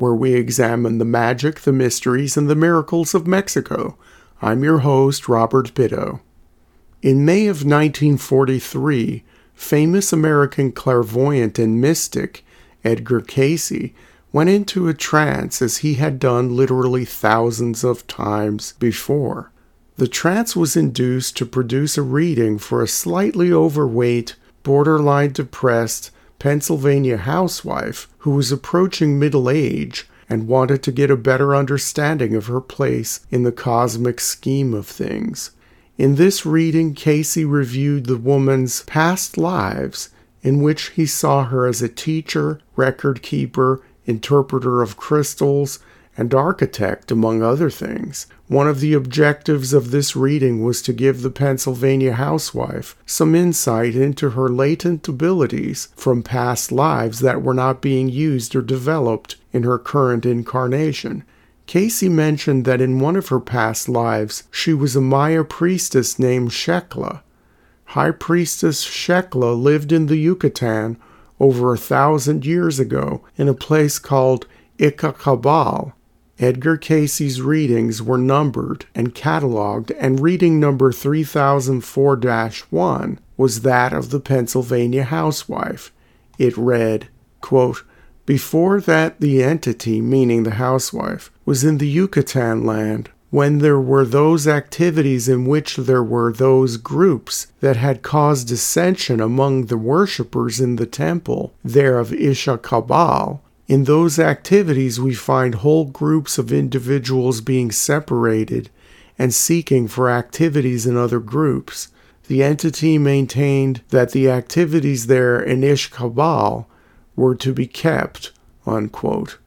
where we examine the magic, the mysteries, and the miracles of Mexico. I'm your host, Robert Bitto. In May of 1943, famous American clairvoyant and mystic Edgar Cayce went into a trance as he had done literally thousands of times before. The trance was induced to produce a reading for a slightly overweight, borderline depressed, Pennsylvania housewife who was approaching middle age and wanted to get a better understanding of her place in the cosmic scheme of things. In this reading, Cayce reviewed the woman's past lives, in which he saw her as a teacher, record keeper, interpreter of crystals, and architect, among other things. One of the objectives of this reading was to give the Pennsylvania housewife some insight into her latent abilities from past lives that were not being used or developed in her current incarnation. Cayce mentioned that in one of her past lives she was a Maya priestess named Shekla. High Priestess Shekla lived in the Yucatan over a thousand years ago in a place called Ichacabal, Edgar Cayce's readings were numbered and cataloged, and reading number 3004 1 was that of the Pennsylvania housewife. It read, quote, Before that, the entity, meaning the housewife, was in the Yucatan land when there were those activities in which there were those groups that had caused dissension among the worshippers in the temple there of Isha Ishakabal, in those activities, we find whole groups of individuals being separated and seeking for activities in other groups. The entity maintained that the activities there in Ishkabal were to be kept. Unquote.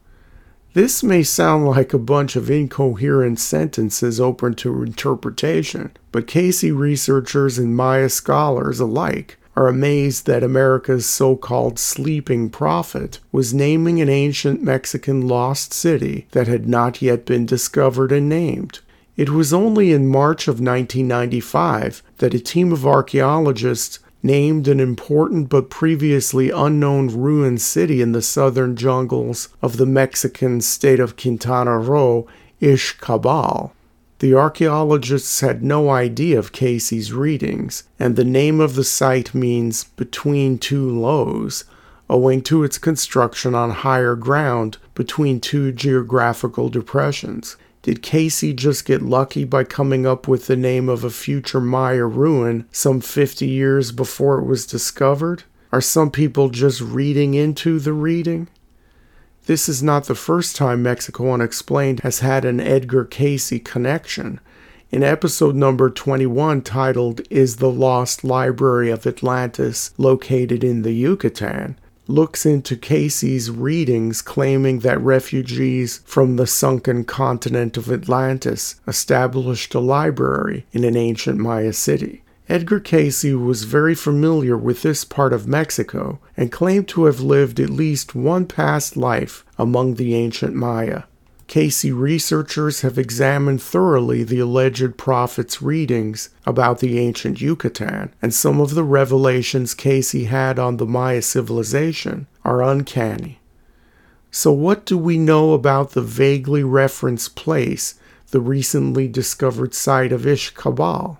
This may sound like a bunch of incoherent sentences open to interpretation, but Cayce researchers and Maya scholars alike are amazed that America's so called sleeping prophet was naming an ancient Mexican lost city that had not yet been discovered and named. It was only in March of 1995 that a team of archaeologists named an important but previously unknown ruined city in the southern jungles of the Mexican state of Quintana Roo, Ishkabal. The archaeologists had no idea of Cayce's readings, and the name of the site means between two lows, owing to its construction on higher ground between two geographical depressions. Did Cayce just get lucky by coming up with the name of a future Maya ruin some 50 years before it was discovered? Are some people just reading into the reading? This is not the first time Mexico Unexplained has had an Edgar Cayce connection. In episode number 21, titled Is the Lost Library of Atlantis Located in the Yucatan? looks into Cayce's readings claiming that refugees from the sunken continent of Atlantis established a library in an ancient Maya city. Edgar Cayce was very familiar with this part of Mexico and claimed to have lived at least one past life among the ancient Maya. Cayce researchers have examined thoroughly the alleged prophet's readings about the ancient Yucatan, and some of the revelations Cayce had on the Maya civilization are uncanny. So, what do we know about the vaguely referenced place, the recently discovered site of Ishkabal?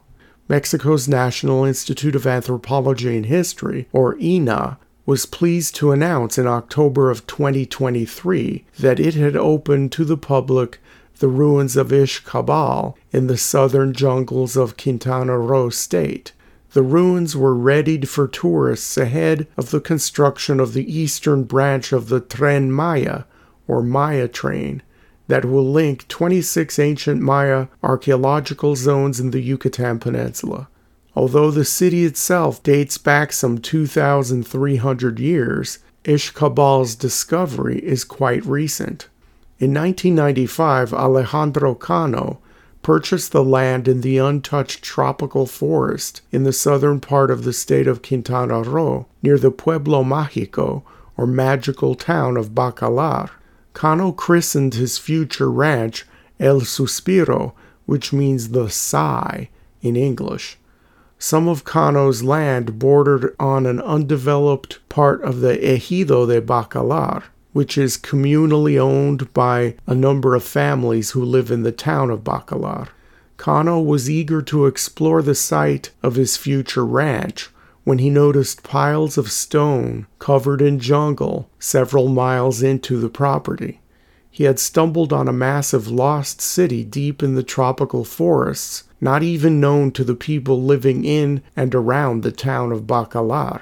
Mexico's National Institute of Anthropology and History, or INAH, was pleased to announce in October of 2023 that it had opened to the public the ruins of Ishkabal in the southern jungles of Quintana Roo state. The ruins were readied for tourists ahead of the construction of the eastern branch of the Tren Maya, or Maya train, that will link 26 ancient Maya archaeological zones in the Yucatan Peninsula. Although the city itself dates back some 2,300 years, Ishkabal's discovery is quite recent. In 1995, Alejandro Cano purchased the land in the untouched tropical forest in the southern part of the state of Quintana Roo, near the Pueblo Mágico, or magical town of Bacalar. Cano christened his future ranch El Suspiro, which means the sigh in English. Some of Cano's land bordered on an undeveloped part of the Ejido de Bacalar, which is communally owned by a number of families who live in the town of Bacalar. Cano was eager to explore the site of his future ranch when he noticed piles of stone covered in jungle several miles into the property. He had stumbled on a massive lost city deep in the tropical forests, not even known to the people living in and around the town of Bacalar.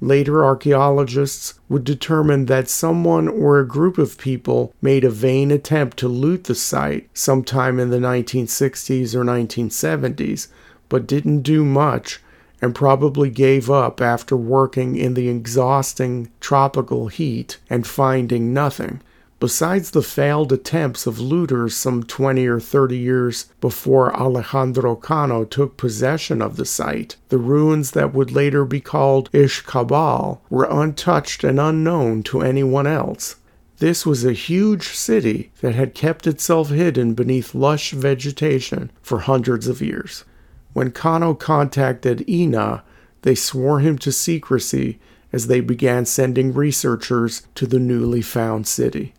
Later archaeologists would determine that someone or a group of people made a vain attempt to loot the site sometime in the 1960s or 1970s, but didn't do much and probably gave up after working in the exhausting tropical heat and finding nothing. Besides the failed attempts of looters some 20 or 30 years before Alejandro Cano took possession of the site, the ruins that would later be called Ishkabal were untouched and unknown to anyone else. This was a huge city that had kept itself hidden beneath lush vegetation for hundreds of years. When Cano contacted INAH, they swore him to secrecy as they began sending researchers to the newly found city.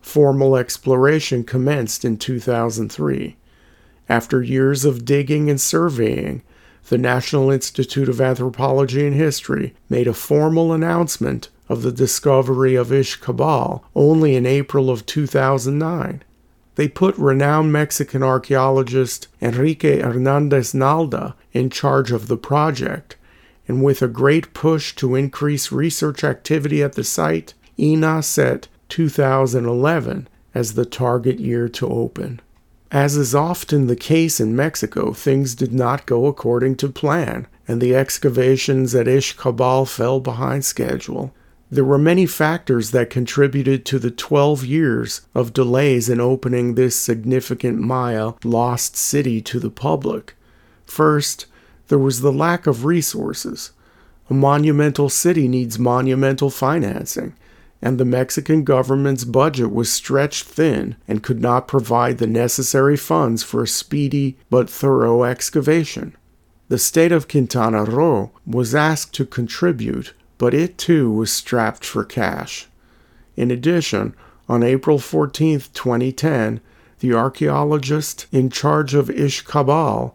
Formal exploration commenced in 2003. After years of digging and surveying, the National Institute of Anthropology and History made a formal announcement of the discovery of Ishkabal only in April of 2009 they put renowned Mexican archaeologist Enrique Hernandez Nalda in charge of the project, and with a great push to increase research activity at the site, INAH set 2011 as the target year to open. As is often the case in Mexico, things did not go according to plan, and the excavations at Ishkabal fell behind schedule. There were many factors that contributed to the 12 years of delays in opening this significant Maya lost city to the public. First, there was the lack of resources. A monumental city needs monumental financing, and the Mexican government's budget was stretched thin and could not provide the necessary funds for a speedy but thorough excavation. The state of Quintana Roo was asked to contribute but it too was strapped for cash. In addition, on April 14, 2010, the archaeologist in charge of Ishkabal,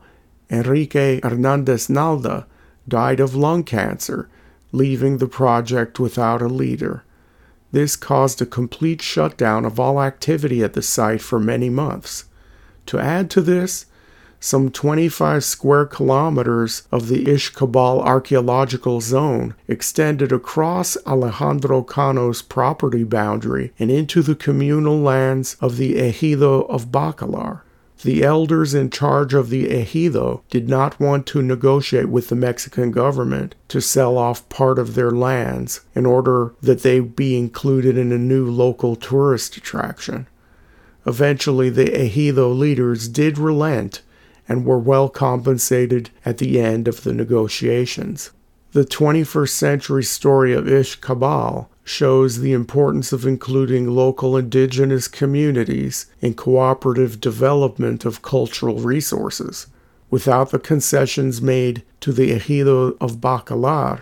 Enrique Hernandez Nalda, died of lung cancer, leaving the project without a leader. This caused a complete shutdown of all activity at the site for many months. To add to this, some 25 square kilometers of the Ishkabal archaeological zone extended across Alejandro Cano's property boundary and into the communal lands of the Ejido of Bacalar. The elders in charge of the Ejido did not want to negotiate with the Mexican government to sell off part of their lands in order that they be included in a new local tourist attraction. Eventually, the Ejido leaders did relent and were well compensated at the end of the negotiations. The 21st century story of Ishkabal shows the importance of including local indigenous communities in cooperative development of cultural resources. Without the concessions made to the Ejido of Bacalar,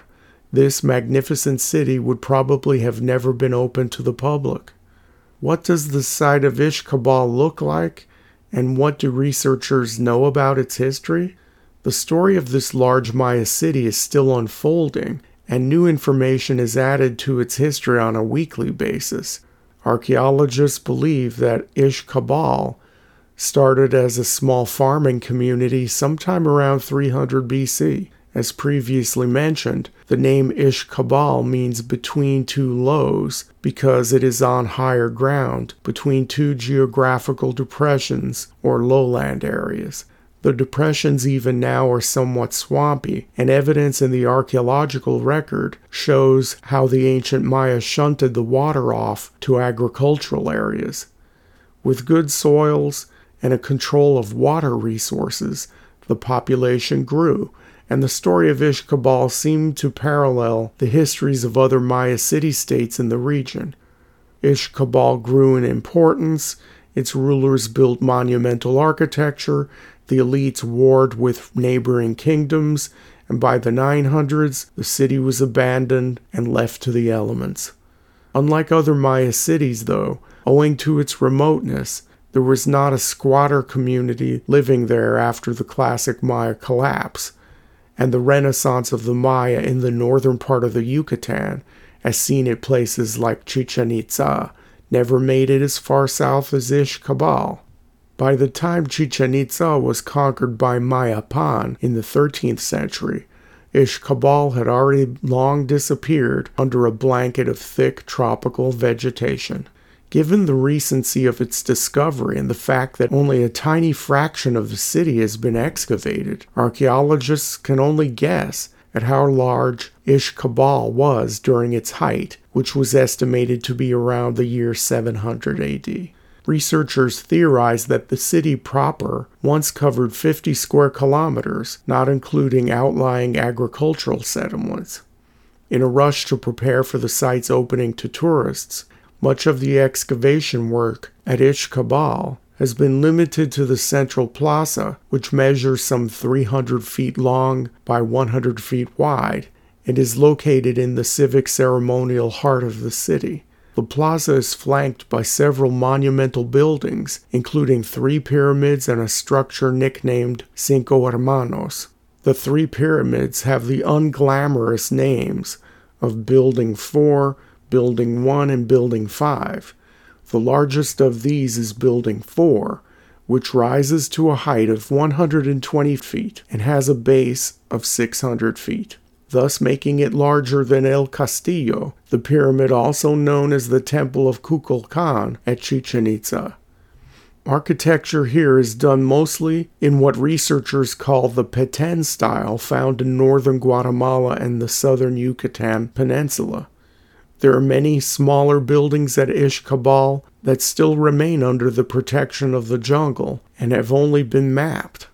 this magnificent city would probably have never been open to the public. What does the site of Ishkabal look like and what do researchers know about its history? The story of this large Maya city is still unfolding, and new information is added to its history on a weekly basis. Archaeologists believe that Ishkabal started as a small farming community sometime around 300 BC. As previously mentioned, the name Ishkabal means between two lows because it is on higher ground, between two geographical depressions or lowland areas. The depressions, even now, are somewhat swampy, and evidence in the archaeological record shows how the ancient Maya shunted the water off to agricultural areas. With good soils and a control of water resources, the population grew, and the story of Ishkabal seemed to parallel the histories of other Maya city states in the region. Ishkabal grew in importance, its rulers built monumental architecture, the elites warred with neighboring kingdoms, and by the 900s, the city was abandoned and left to the elements. Unlike other Maya cities, though, owing to its remoteness, there was not a squatter community living there after the classic Maya collapse, and the renaissance of the Maya in the northern part of the Yucatan, as seen at places like Chichen Itza, never made it as far south as Ishkabal. By the time Chichen Itza was conquered by Mayapan in the 13th century, Ishkabal had already long disappeared under a blanket of thick tropical vegetation. Given the recency of its discovery and the fact that only a tiny fraction of the city has been excavated, archaeologists can only guess at how large Ishkabal was during its height, which was estimated to be around the year 700 AD. Researchers theorize that the city proper once covered 50 square kilometers, not including outlying agricultural settlements. In a rush to prepare for the site's opening to tourists, much of the excavation work at Ishkabal has been limited to the central plaza, which measures some 300 feet long by 100 feet wide and is located in the civic ceremonial heart of the city. The plaza is flanked by several monumental buildings, including three pyramids and a structure nicknamed Cinco Hermanos. The three pyramids have the unglamorous names of Building 4, Building 1, and Building 5. The largest of these is Building 4, which rises to a height of 120 feet and has a base of 600 feet thus making it larger than El Castillo, the pyramid also known as the Temple of Kukulkan at Chichen Itza. Architecture here is done mostly in what researchers call the Petén style found in northern Guatemala and the southern Yucatan Peninsula. There are many smaller buildings at Ishkabal that still remain under the protection of the jungle and have only been mapped.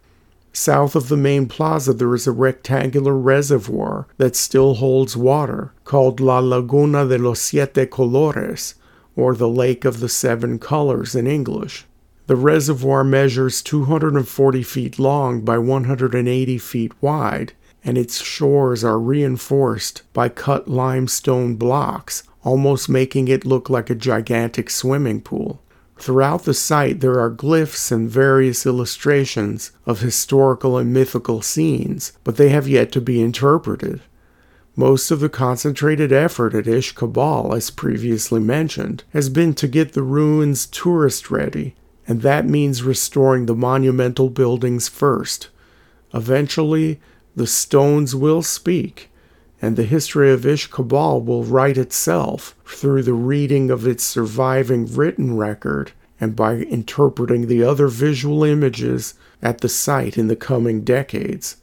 South of the main plaza, there is a rectangular reservoir that still holds water, called La Laguna de los Siete Colores, or the Lake of the Seven Colors in English. The reservoir measures 240 feet long by 180 feet wide, and its shores are reinforced by cut limestone blocks, almost making it look like a gigantic swimming pool. Throughout the site, there are glyphs and various illustrations of historical and mythical scenes, but they have yet to be interpreted. Most of the concentrated effort at Ishkabal, as previously mentioned, has been to get the ruins tourist ready, and that means restoring the monumental buildings first. Eventually, the stones will speak, and the history of Ishkabal will write itself through the reading of its surviving written record and by interpreting the other visual images at the site in the coming decades.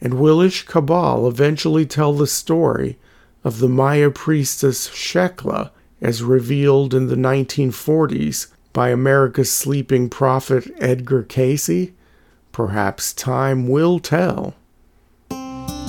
And will Ishkabal eventually tell the story of the Maya priestess Shekla as revealed in the 1940s by America's sleeping prophet Edgar Cayce? Perhaps time will tell.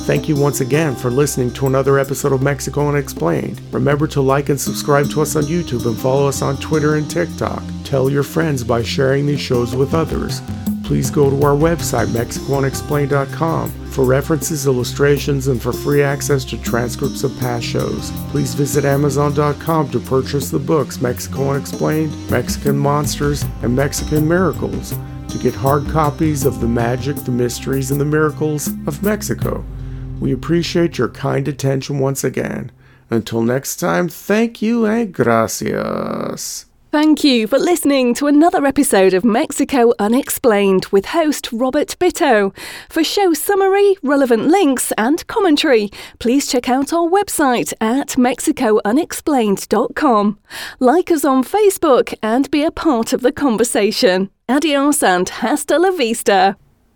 Thank you once again for listening to another episode of Mexico Unexplained. Remember to like and subscribe to us on YouTube and follow us on Twitter and TikTok. Tell your friends by sharing these shows with others. Please go to our website, MexicoUnexplained.com, for references, illustrations, and for free access to transcripts of past shows. Please visit Amazon.com to purchase the books Mexico Unexplained, Mexican Monsters, and Mexican Miracles to get hard copies of the magic, the mysteries, and the miracles of Mexico. We appreciate your kind attention once again. Until next time, thank you and gracias. Thank you for listening to another episode of Mexico Unexplained with host Robert Bitto. For show summary, relevant links, and commentary, please check out our website at mexicounexplained.com. Like us on Facebook and be a part of the conversation. Adios and hasta la vista.